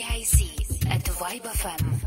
GIC at Vibe FM.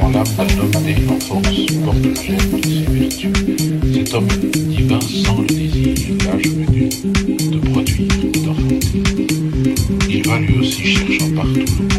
Quand l'âme d'un homme défiant force porte le geste de ses vertus, cet homme divin sent le désir l'âge venu de produire, d'enfanter. Il va lui aussi cherchant partout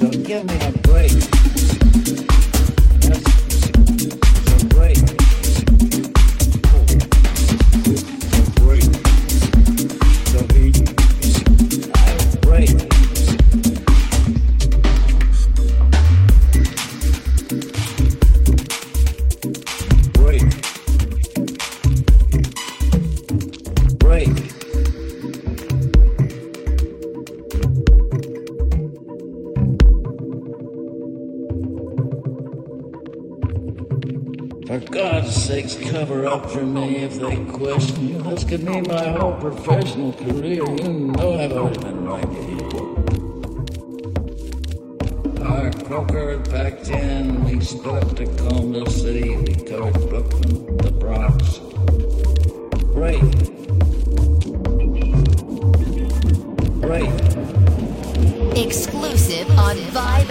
Angel, give me a break. For me if they question you. This could mean my whole professional career. You know I've always been right here. Our Croker packed in. We split up Tacoma City. We covered Brooklyn, the Bronx. Great. Great. Exclusive on Vibe